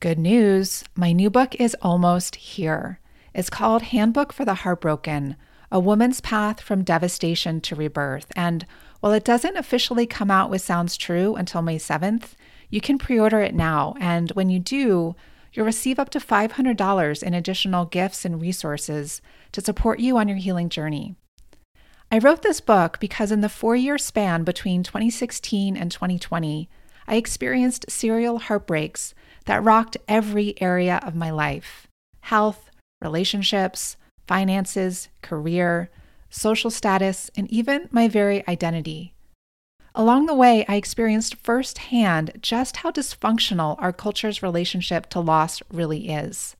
Good news my new book is almost here. It's called Handbook for the Heartbroken A Woman's Path from Devastation to Rebirth. And while it doesn't officially come out with Sounds True until May 7th, you can pre order it now. And when you do, you'll receive up to $500 in additional gifts and resources to support you on your healing journey. I wrote this book because in the four year span between 2016 and 2020, I experienced serial heartbreaks that rocked every area of my life health, relationships, finances, career, social status, and even my very identity. Along the way, I experienced firsthand just how dysfunctional our culture's relationship to loss really is.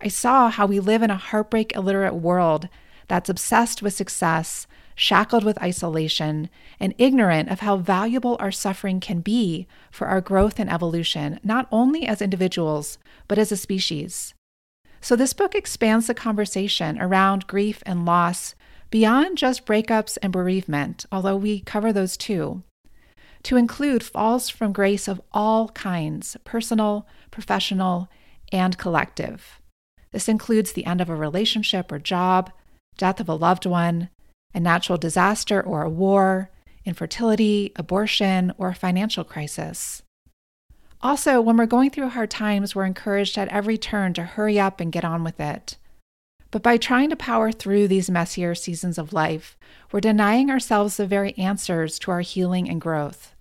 I saw how we live in a heartbreak illiterate world that's obsessed with success, shackled with isolation, and ignorant of how valuable our suffering can be for our growth and evolution, not only as individuals, but as a species. So, this book expands the conversation around grief and loss beyond just breakups and bereavement, although we cover those too, to include falls from grace of all kinds personal, professional, and collective. This includes the end of a relationship or job, death of a loved one, a natural disaster or a war, infertility, abortion, or a financial crisis. Also, when we're going through hard times, we're encouraged at every turn to hurry up and get on with it. But by trying to power through these messier seasons of life, we're denying ourselves the very answers to our healing and growth.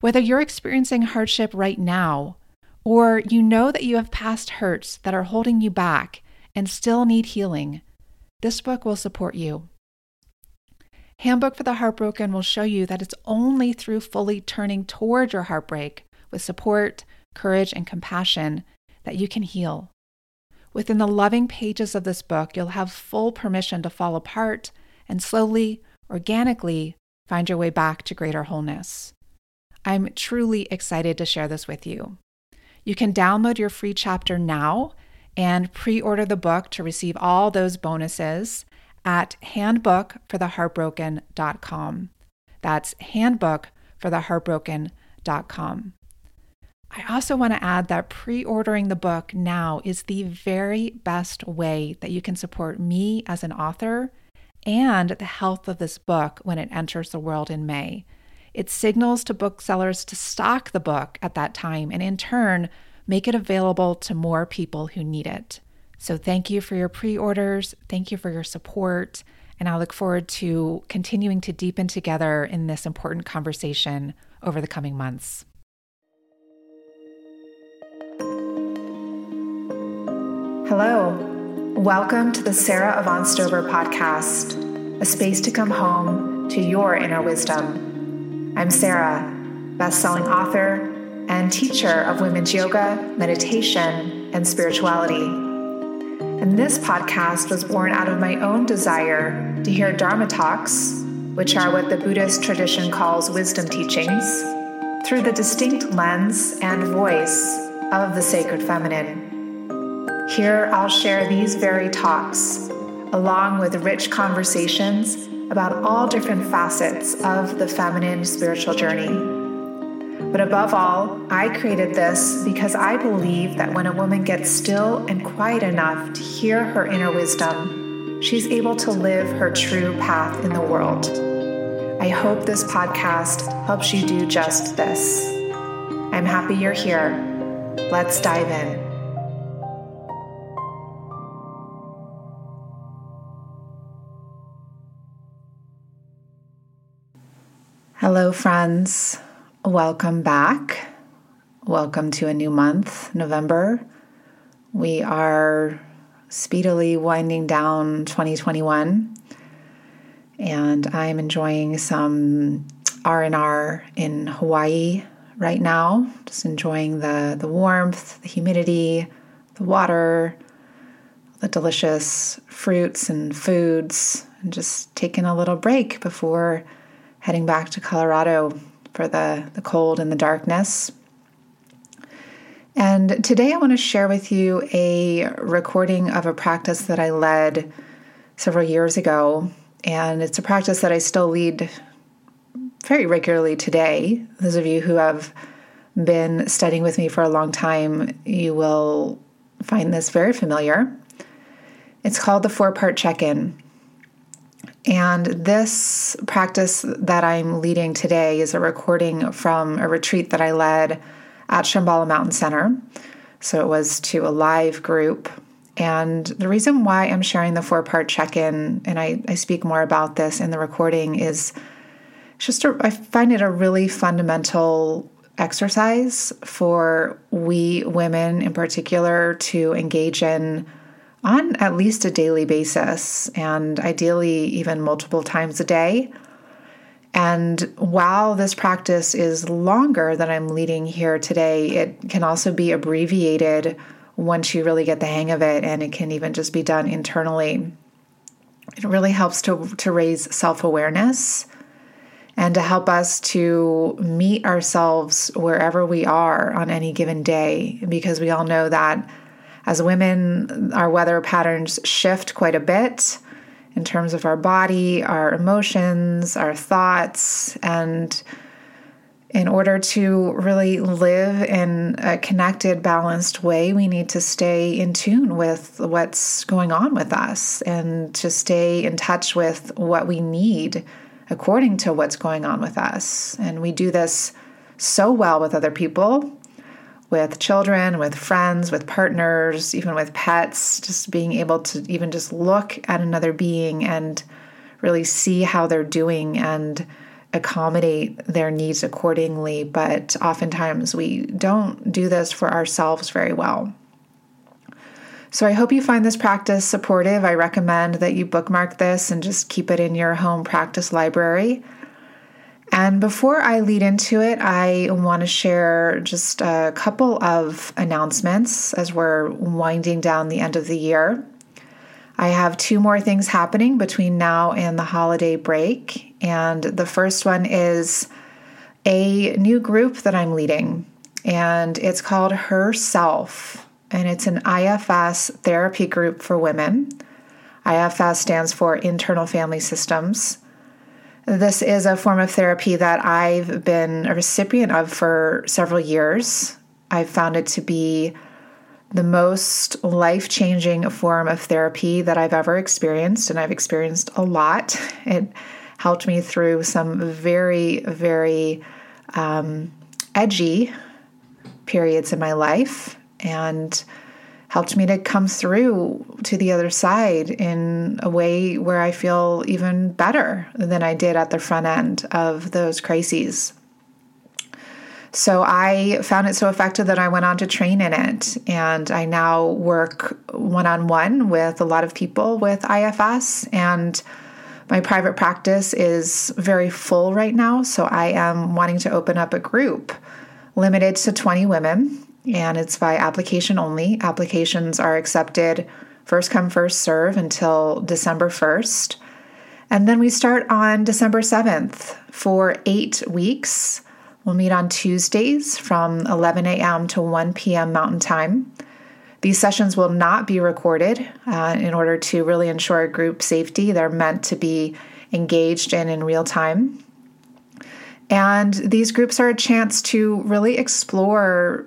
Whether you're experiencing hardship right now, or you know that you have past hurts that are holding you back and still need healing, this book will support you. Handbook for the Heartbroken will show you that it's only through fully turning toward your heartbreak with support, courage, and compassion that you can heal. Within the loving pages of this book, you'll have full permission to fall apart and slowly, organically find your way back to greater wholeness. I'm truly excited to share this with you. You can download your free chapter now and pre order the book to receive all those bonuses at handbookfortheheartbroken.com. That's handbookfortheheartbroken.com. I also want to add that pre ordering the book now is the very best way that you can support me as an author and the health of this book when it enters the world in May. It signals to booksellers to stock the book at that time and, in turn, make it available to more people who need it. So, thank you for your pre orders. Thank you for your support. And I look forward to continuing to deepen together in this important conversation over the coming months. Hello. Welcome to the Sara Avant Stover podcast, a space to come home to your inner wisdom. I'm Sara, best-selling author and teacher of women's yoga, meditation, and spirituality. And this podcast was born out of my own desire to hear Dharma talks, which are what the Buddhist tradition calls wisdom teachings, through the distinct lens and voice of the sacred feminine. Here, I'll share these very talks, along with rich conversations about all different facets of the feminine spiritual journey. But above all, I created this because I believe that when a woman gets still and quiet enough to hear her inner wisdom, she's able to live her true path in the world. I hope this podcast helps you do just this. I'm happy you're here. Let's dive in. Hello, friends. Welcome back. Welcome to a new month, November. We are speedily winding down 2021 and I'm enjoying some R&R in Hawaii right now. Just enjoying the the warmth, the humidity, the water, the delicious fruits and foods and just taking a little break before heading back to Colorado for the, the cold and the darkness. And today I want to share with you a recording of a practice that I led several years ago. And it's a practice that I still lead very regularly today. Those of you who have been studying with me for a long time, you will find this very familiar. It's called the four part check in. And this practice that I'm leading today is a recording from a retreat that I led at Shambhala Mountain Center. So it was to a live group. And the reason why I'm sharing the four part check in, and I, I speak more about this in the recording, is just a, I find it a really fundamental exercise for we women in particular to engage in on at least a daily basis and ideally even multiple times a day. And while this practice is longer than I'm leading here today, it can also be abbreviated once you really get the hang of it, and it can even just be done internally. It really helps to, to raise self awareness and to help us to meet ourselves wherever we are on any given day, because we all know that as women, our weather patterns shift quite a bit in terms of our body, our emotions, our thoughts, and in order to really live in a connected, balanced way, we need to stay in tune with what's going on with us and to stay in touch with what we need according to what's going on with us. And we do this so well with other people with children, with friends, with partners, even with pets, just being able to even just look at another being and really see how they're doing and accommodate their needs accordingly. But oftentimes we don't do this for ourselves very well. So I hope you find this practice supportive. I recommend that you bookmark this and just keep it in your home practice library. And before I lead into it, I want to share just a couple of announcements as we're winding down the end of the year. I have two more things happening between now and the holiday break. And the first one is a new group that I'm leading, and it's called Herself, and it's an IFS therapy group for women. IFS stands for Internal Family Systems. This is a form of therapy that I've been a recipient of for several years. I've found it to be the most life changing form of therapy that I've ever experienced, and I've experienced a lot. It helped me through some very, very um, edgy periods in my life and helped me to come through to the other side in a way where I feel even better than I did at the front end of those crises. So I found it so effective that I went on to train in it. And I now work one on one with a lot of people with IFS. And my private practice is very full right now. So I am wanting to open up a group limited to 20 women and it's by application only. Applications are accepted first come, first serve until December 1st. And then we start on December 7th for eight weeks. We'll meet on Tuesdays from 11 a.m. to 1 p.m. Mountain Time. These sessions will not be recorded uh, in order to really ensure group safety. They're meant to be engaged in in real time. And these groups are a chance to really explore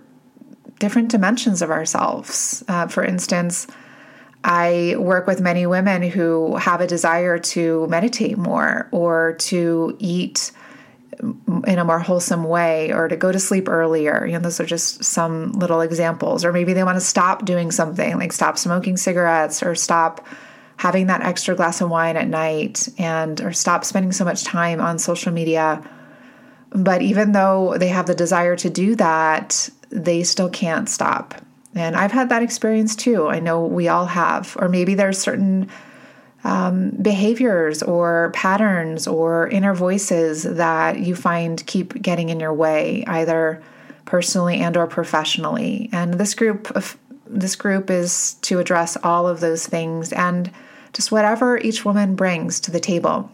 different dimensions of ourselves. Uh, for instance, I work with many women who have a desire to meditate more or to eat in a more wholesome way or to go to sleep earlier. You know, those are just some little examples. Or maybe they want to stop doing something like stop smoking cigarettes or stop having that extra glass of wine at night and or stop spending so much time on social media. But even though they have the desire to do that, they still can't stop. And I've had that experience too. I know we all have. Or maybe there's certain um, behaviors or patterns or inner voices that you find keep getting in your way, either personally and or professionally. And this group of this group is to address all of those things and just whatever each woman brings to the table.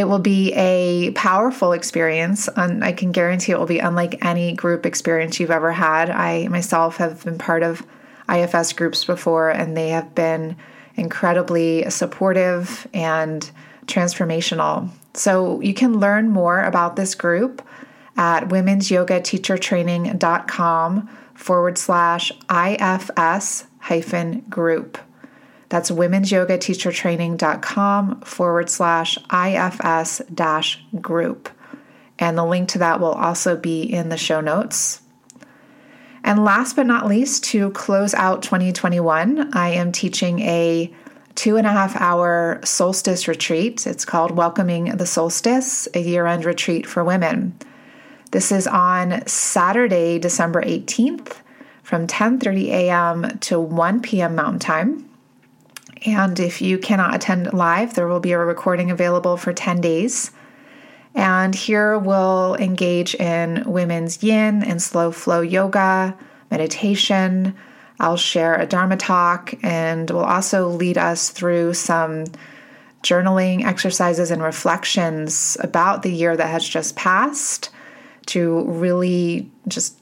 It will be a powerful experience, and I can guarantee it will be unlike any group experience you've ever had. I myself have been part of IFS groups before, and they have been incredibly supportive and transformational. So you can learn more about this group at womensyogateachertraining.com forward slash IFS hyphen group. That's womensyogateachertraining.com forward slash IFS dash group. And the link to that will also be in the show notes. And last but not least, to close out 2021, I am teaching a two and a half hour solstice retreat. It's called Welcoming the Solstice, a year end retreat for women. This is on Saturday, December 18th from 10:30 a.m. to 1 p.m. Mountain Time. And if you cannot attend live, there will be a recording available for 10 days. And here we'll engage in women's yin and slow flow yoga, meditation. I'll share a Dharma talk and will also lead us through some journaling exercises and reflections about the year that has just passed to really just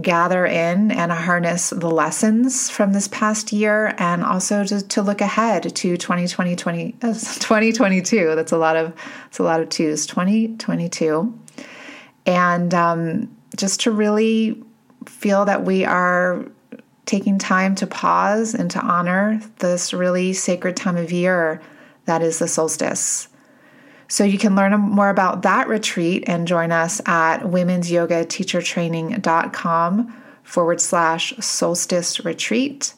gather in and harness the lessons from this past year and also to, to look ahead to 2020, 20, uh, 2022 that's a lot of it's a lot of twos. 2022 and um, just to really feel that we are taking time to pause and to honor this really sacred time of year that is the solstice so you can learn more about that retreat and join us at womensyogateachertraining.com forward slash solstice retreat,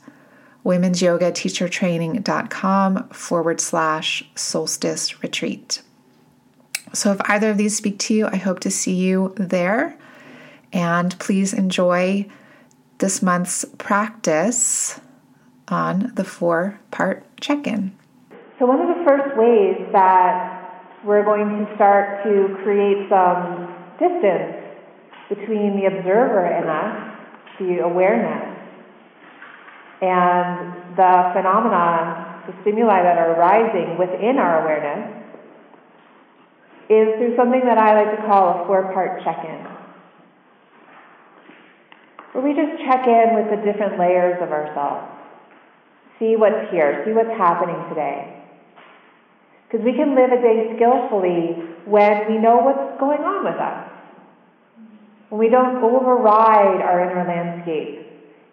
womensyogateachertraining.com forward slash solstice retreat. So if either of these speak to you, I hope to see you there. And please enjoy this month's practice on the four part check in. So, one of the first ways that we're going to start to create some distance between the observer and us, the awareness, and the phenomena, the stimuli that are arising within our awareness, is through something that I like to call a four part check in. Where we just check in with the different layers of ourselves. See what's here, see what's happening today. Because we can live a day skillfully when we know what's going on with us. When we don't override our inner landscape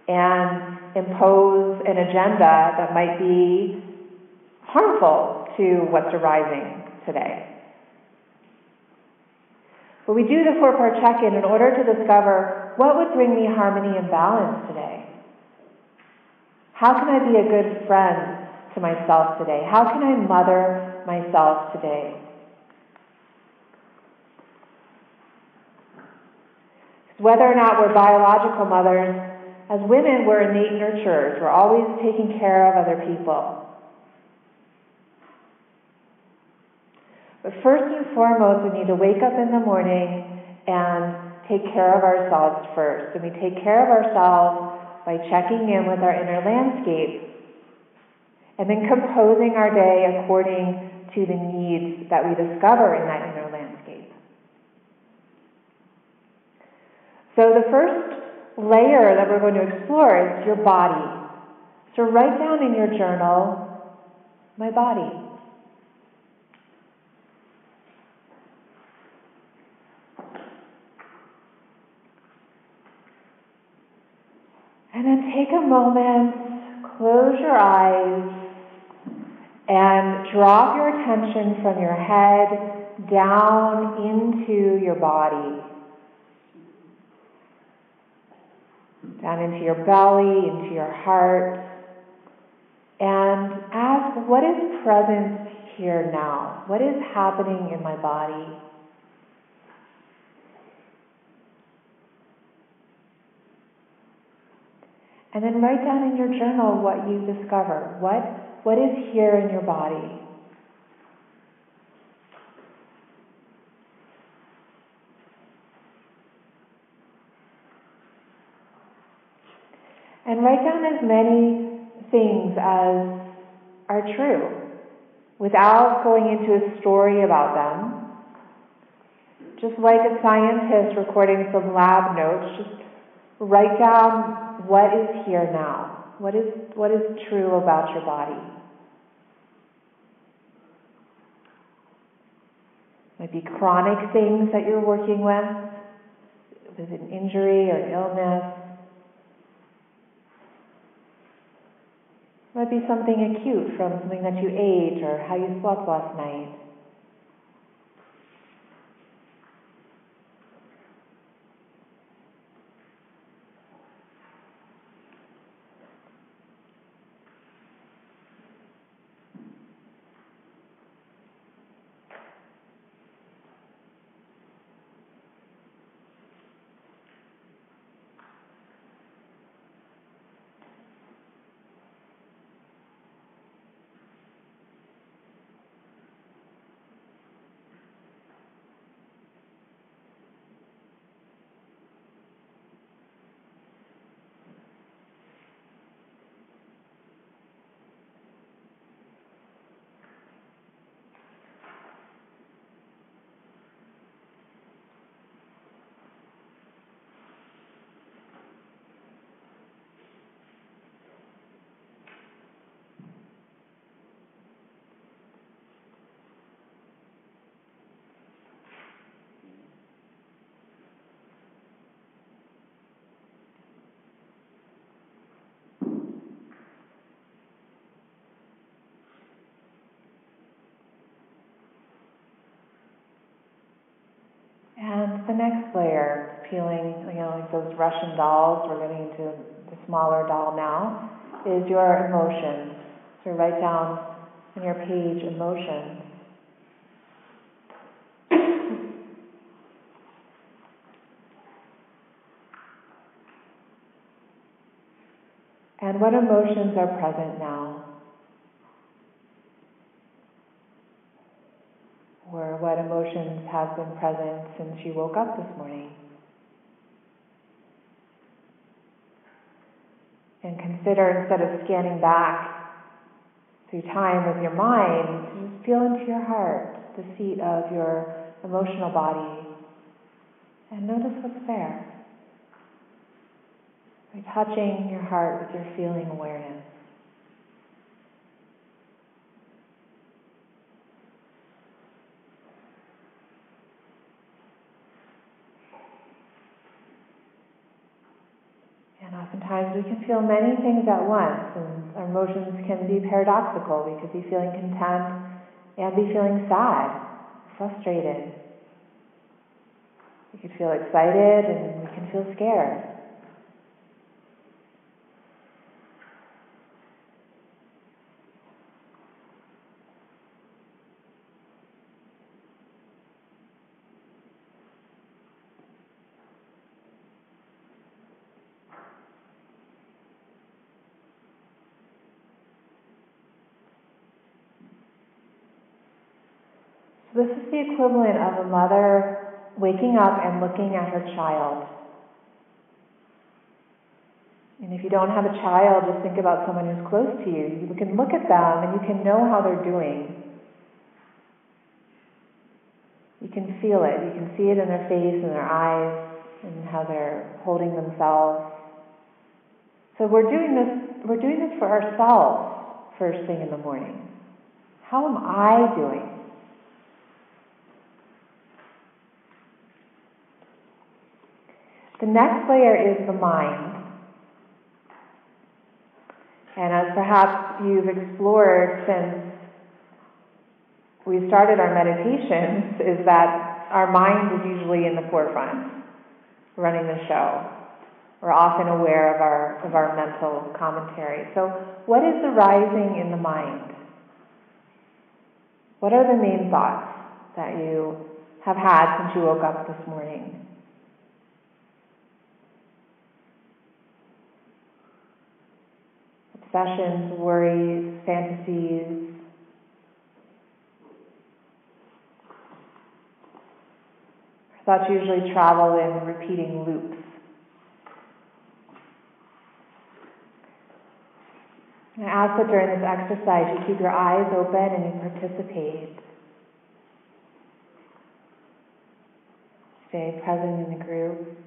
and impose an agenda that might be harmful to what's arising today. But we do the four part check in in order to discover what would bring me harmony and balance today. How can I be a good friend to myself today? How can I mother myself today. Whether or not we're biological mothers, as women, we're innate nurturers. We're always taking care of other people. But first and foremost, we need to wake up in the morning and take care of ourselves first. And we take care of ourselves by checking in with our inner landscape and then composing our day according to the needs that we discover in that inner landscape. So, the first layer that we're going to explore is your body. So, write down in your journal, my body. And then take a moment, close your eyes, and drop your attention from your head down into your body, down into your belly, into your heart, and ask what is present here now? What is happening in my body? And then write down in your journal what you discover. What what is here in your body? And write down as many things as are true without going into a story about them. Just like a scientist recording some lab notes, just write down what is here now. What is, what is true about your body? Might be chronic things that you're working with. with an injury or an illness. Might be something acute from something that you ate or how you slept last night. And the next layer, peeling, you know, like those Russian dolls, we're getting into the smaller doll now, is your emotions. So write down on your page emotions. and what emotions are present now? Or what emotions have been present since you woke up this morning. And consider instead of scanning back through time with your mind, feel into your heart, the seat of your emotional body, and notice what's there. By touching your heart with your feeling awareness. Oftentimes we can feel many things at once, and our emotions can be paradoxical. We could be feeling content and be feeling sad, frustrated. We could feel excited and we can feel scared. This is the equivalent of a mother waking up and looking at her child. And if you don't have a child, just think about someone who's close to you. You can look at them and you can know how they're doing. You can feel it. You can see it in their face and their eyes and how they're holding themselves. So we're doing this we're doing this for ourselves first thing in the morning. How am I doing? The next layer is the mind. And as perhaps you've explored since we started our meditations, is that our mind is usually in the forefront, running the show. We're often aware of our, of our mental commentary. So, what is the rising in the mind? What are the main thoughts that you have had since you woke up this morning? Obsessions, worries, fantasies, Thoughts usually travel in repeating loops. I ask that during this exercise you keep your eyes open and you participate. Stay present in the group.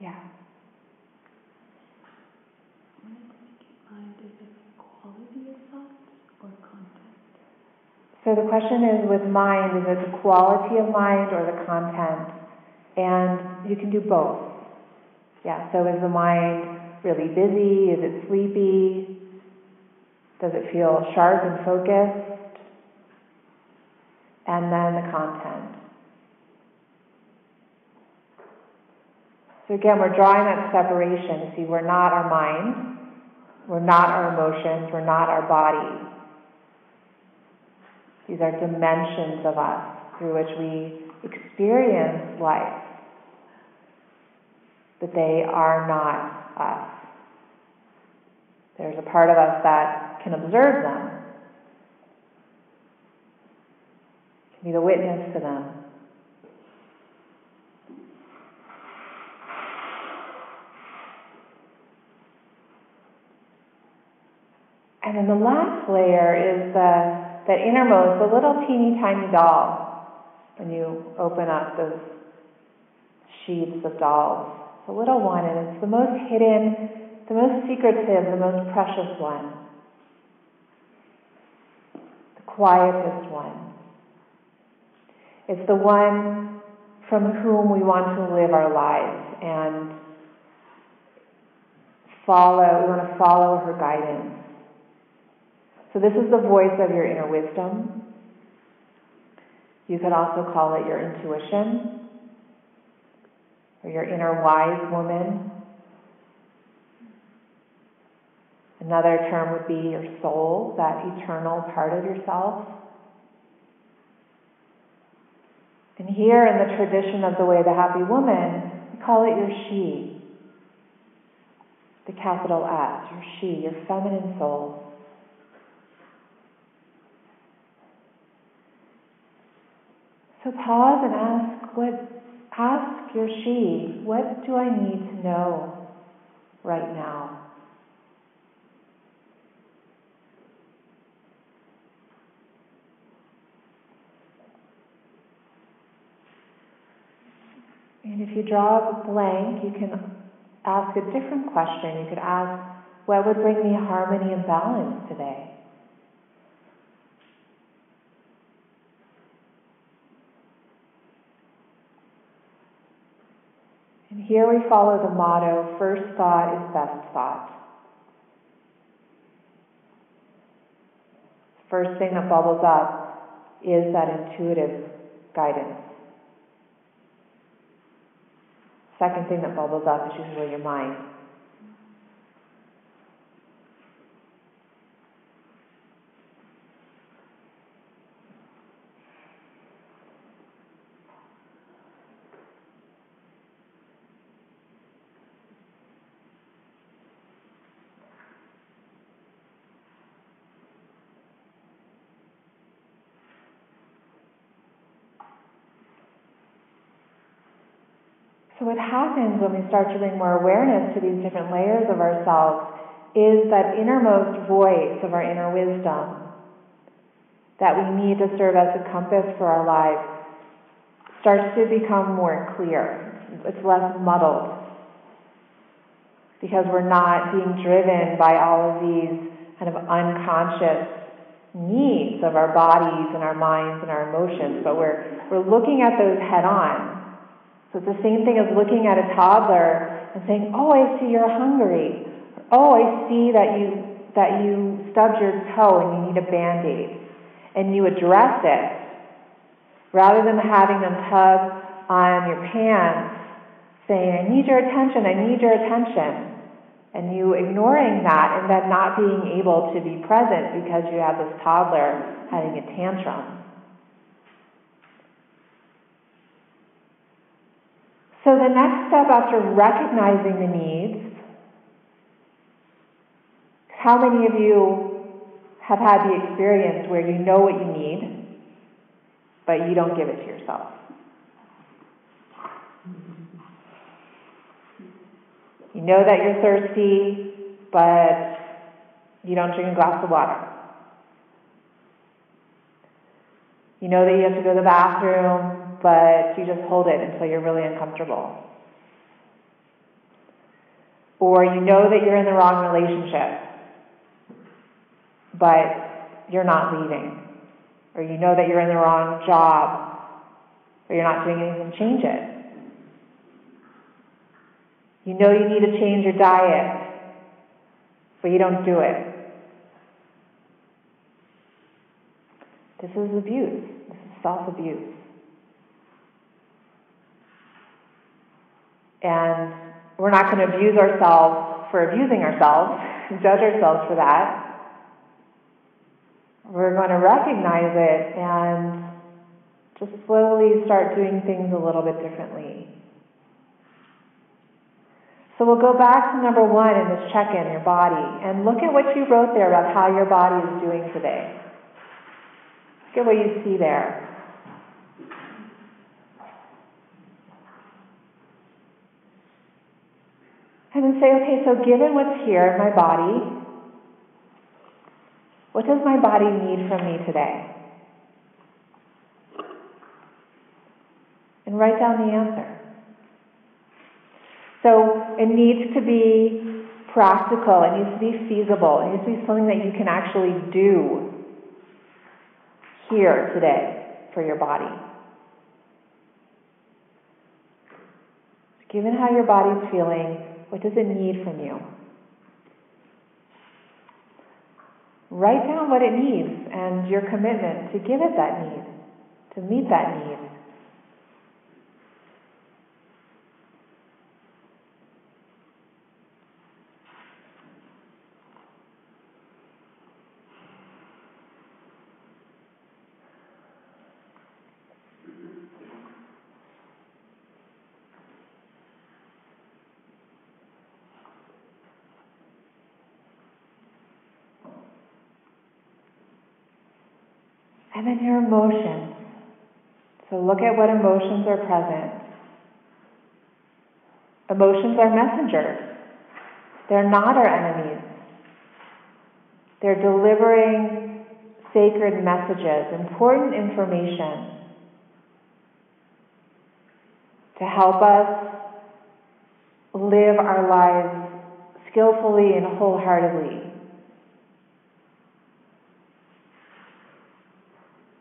Yeah. Mind is it quality of thoughts or content? So the question is with mind, is it the quality of mind or the content? And you can do both. Yeah, so is the mind really busy? Is it sleepy? Does it feel sharp and focused? And then the content. So again, we're drawing that separation. See, we're not our mind, we're not our emotions, we're not our body. These are dimensions of us through which we experience life, but they are not us. There's a part of us that can observe them, can be the witness to them. And then the last layer is the, that innermost, the little teeny tiny doll. When you open up those sheets of dolls, a little one, and it's the most hidden, the most secretive, the most precious one, the quietest one. It's the one from whom we want to live our lives and follow, we want to follow her guidance. So, this is the voice of your inner wisdom. You could also call it your intuition or your inner wise woman. Another term would be your soul, that eternal part of yourself. And here in the tradition of the way the happy woman, we call it your she. The capital S, your she, your feminine soul. So pause and ask what ask your she, what do I need to know right now? And if you draw a blank, you can ask a different question. You could ask, what would bring me harmony and balance today? And here we follow the motto first thought is best thought. First thing that bubbles up is that intuitive guidance. Second thing that bubbles up is usually your mind. So, what happens when we start to bring more awareness to these different layers of ourselves is that innermost voice of our inner wisdom that we need to serve as a compass for our lives starts to become more clear. It's less muddled because we're not being driven by all of these kind of unconscious needs of our bodies and our minds and our emotions, but we're, we're looking at those head on so it's the same thing as looking at a toddler and saying, "Oh, I see you're hungry." "Oh, I see that you that you stubbed your toe and you need a band-aid." And you address it rather than having them tug on your pants saying, "I need your attention. I need your attention." And you ignoring that and then not being able to be present because you have this toddler having a tantrum. So the next step after recognizing the needs, how many of you have had the experience where you know what you need, but you don't give it to yourself? You know that you're thirsty, but you don't drink a glass of water. You know that you have to go to the bathroom, but you just hold it until you're really uncomfortable. Or you know that you're in the wrong relationship, but you're not leaving. Or you know that you're in the wrong job, or you're not doing anything to change it. You know you need to change your diet, but you don't do it. This is abuse. This is self abuse. And we're not going to abuse ourselves for abusing ourselves, judge ourselves for that. We're going to recognize it and just slowly start doing things a little bit differently. So we'll go back to number one in this check in, your body, and look at what you wrote there about how your body is doing today. Look at what you see there. And then say, okay, so given what's here in my body, what does my body need from me today? And write down the answer. So it needs to be practical, it needs to be feasible, it needs to be something that you can actually do here today for your body. Given how your body's feeling, what does it need from you? Write down what it needs and your commitment to give it that need, to meet that need. And your emotions. So look at what emotions are present. Emotions are messengers. They're not our enemies. They're delivering sacred messages, important information to help us live our lives skillfully and wholeheartedly.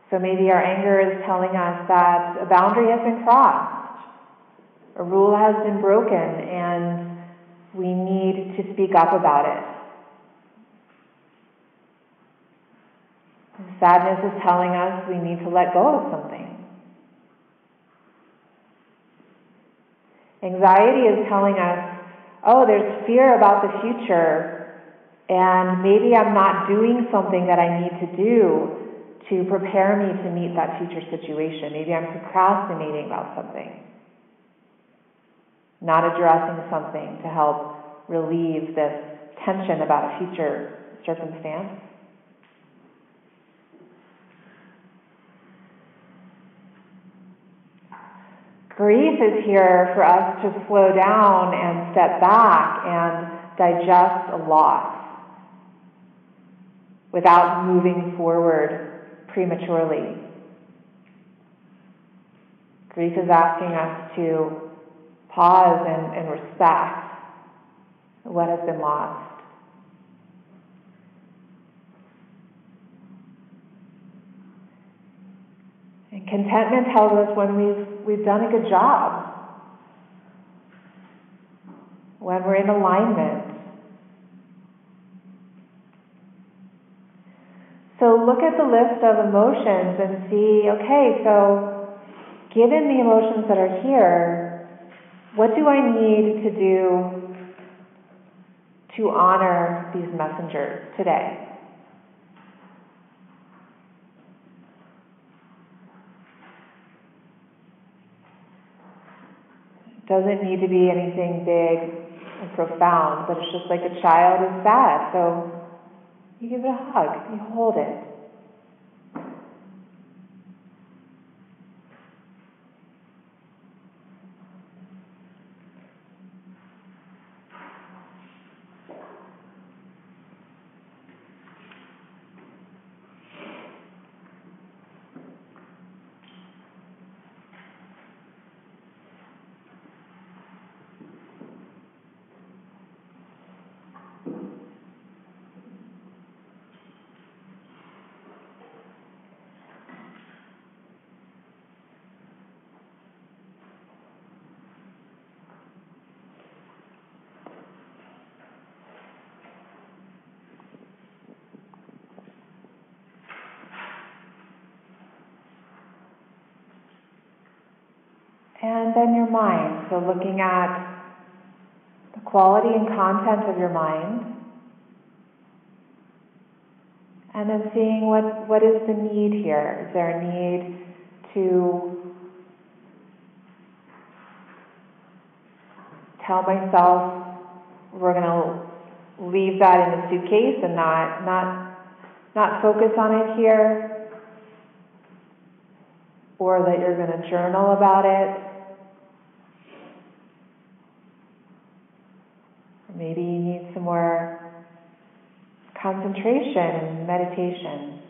So maybe our anger is telling us that a boundary has been crossed, a rule has been broken, and we need to speak up about it. Sadness is telling us we need to let go of something. Anxiety is telling us, oh, there's fear about the future, and maybe I'm not doing something that I need to do to prepare me to meet that future situation. Maybe I'm procrastinating about something, not addressing something to help relieve this tension about a future circumstance. Grief is here for us to slow down and step back and digest a loss without moving forward prematurely. Grief is asking us to pause and, and respect what has been lost. And contentment tells us when we've, we've done a good job, when we're in alignment, So look at the list of emotions and see, okay, so given the emotions that are here, what do I need to do to honor these messengers today? Doesn't need to be anything big and profound, but it's just like a child is sad. So you give it a hug, you hold it. Then your mind. So looking at the quality and content of your mind. And then seeing what, what is the need here. Is there a need to tell myself we're going to leave that in the suitcase and not, not, not focus on it here? Or that you're going to journal about it? Maybe you need some more concentration and meditation.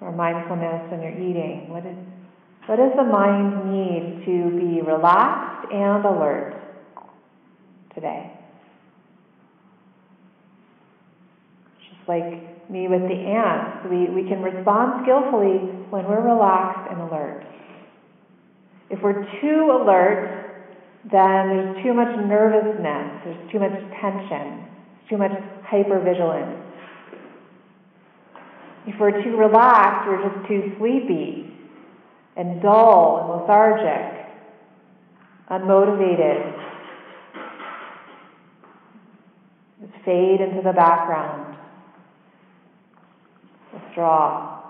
Or mindfulness when you're eating. What, is, what does the mind need to be relaxed and alert today? Just like me with the ants, we, we can respond skillfully when we're relaxed and alert. If we're too alert, then there's too much nervousness, there's too much tension, too much hypervigilance. If we're too relaxed, we're just too sleepy and dull and lethargic, unmotivated. Just fade into the background. Withdraw.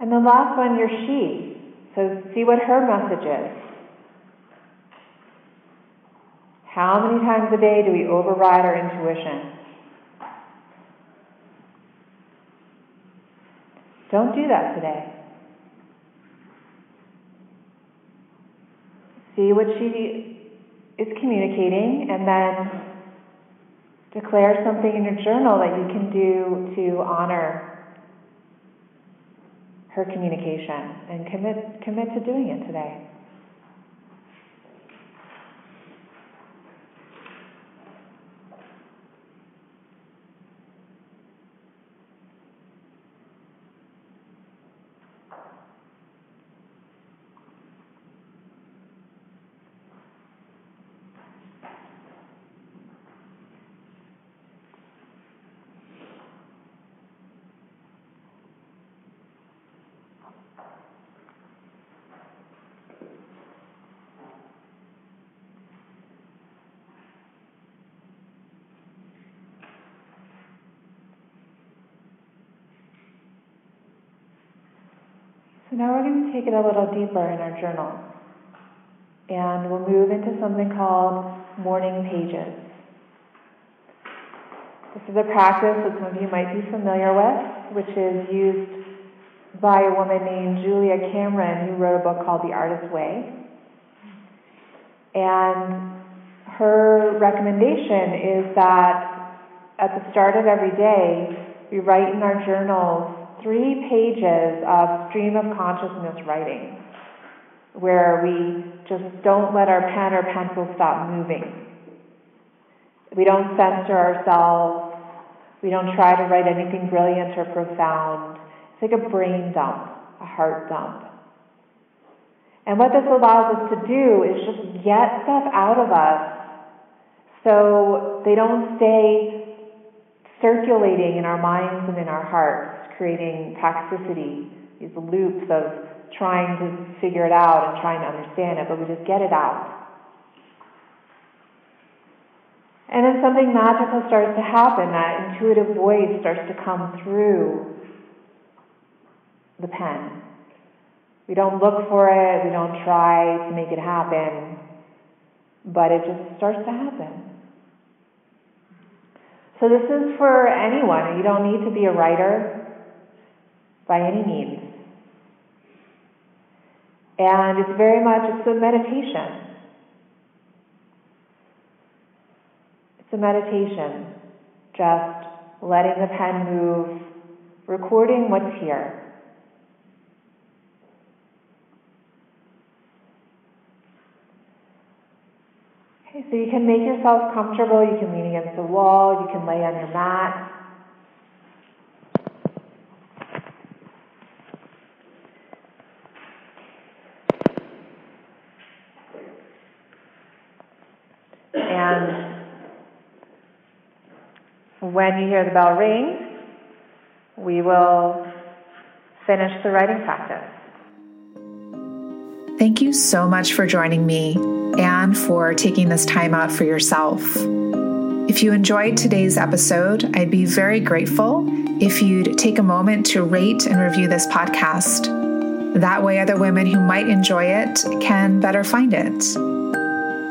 And the last one, your she. So see what her message is. How many times a day do we override our intuition? Don't do that today. See what she is communicating and then declare something in your journal that you can do to honor her communication and commit commit to doing it today. So now we're going to take it a little deeper in our journal. And we'll move into something called morning pages. This is a practice that some of you might be familiar with, which is used by a woman named Julia Cameron, who wrote a book called The Artist's Way. And her recommendation is that at the start of every day, we write in our journals three pages of stream of consciousness writing where we just don't let our pen or pencil stop moving. We don't censor ourselves. We don't try to write anything brilliant or profound. It's like a brain dump, a heart dump. And what this allows us to do is just get stuff out of us so they don't stay circulating in our minds and in our hearts creating toxicity, these loops of trying to figure it out and trying to understand it, but we just get it out. And then something magical starts to happen. That intuitive voice starts to come through the pen. We don't look for it, we don't try to make it happen, but it just starts to happen. So, this is for anyone. You don't need to be a writer by any means. And it's very much, it's a meditation. It's a meditation, just letting the pen move, recording what's here. So you can make yourself comfortable. You can lean against the wall. You can lay on your mat. And when you hear the bell ring, we will finish the writing practice. Thank you so much for joining me and for taking this time out for yourself. If you enjoyed today's episode, I'd be very grateful if you'd take a moment to rate and review this podcast. That way, other women who might enjoy it can better find it.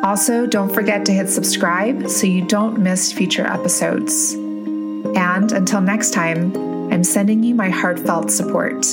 Also, don't forget to hit subscribe so you don't miss future episodes. And until next time, I'm sending you my heartfelt support.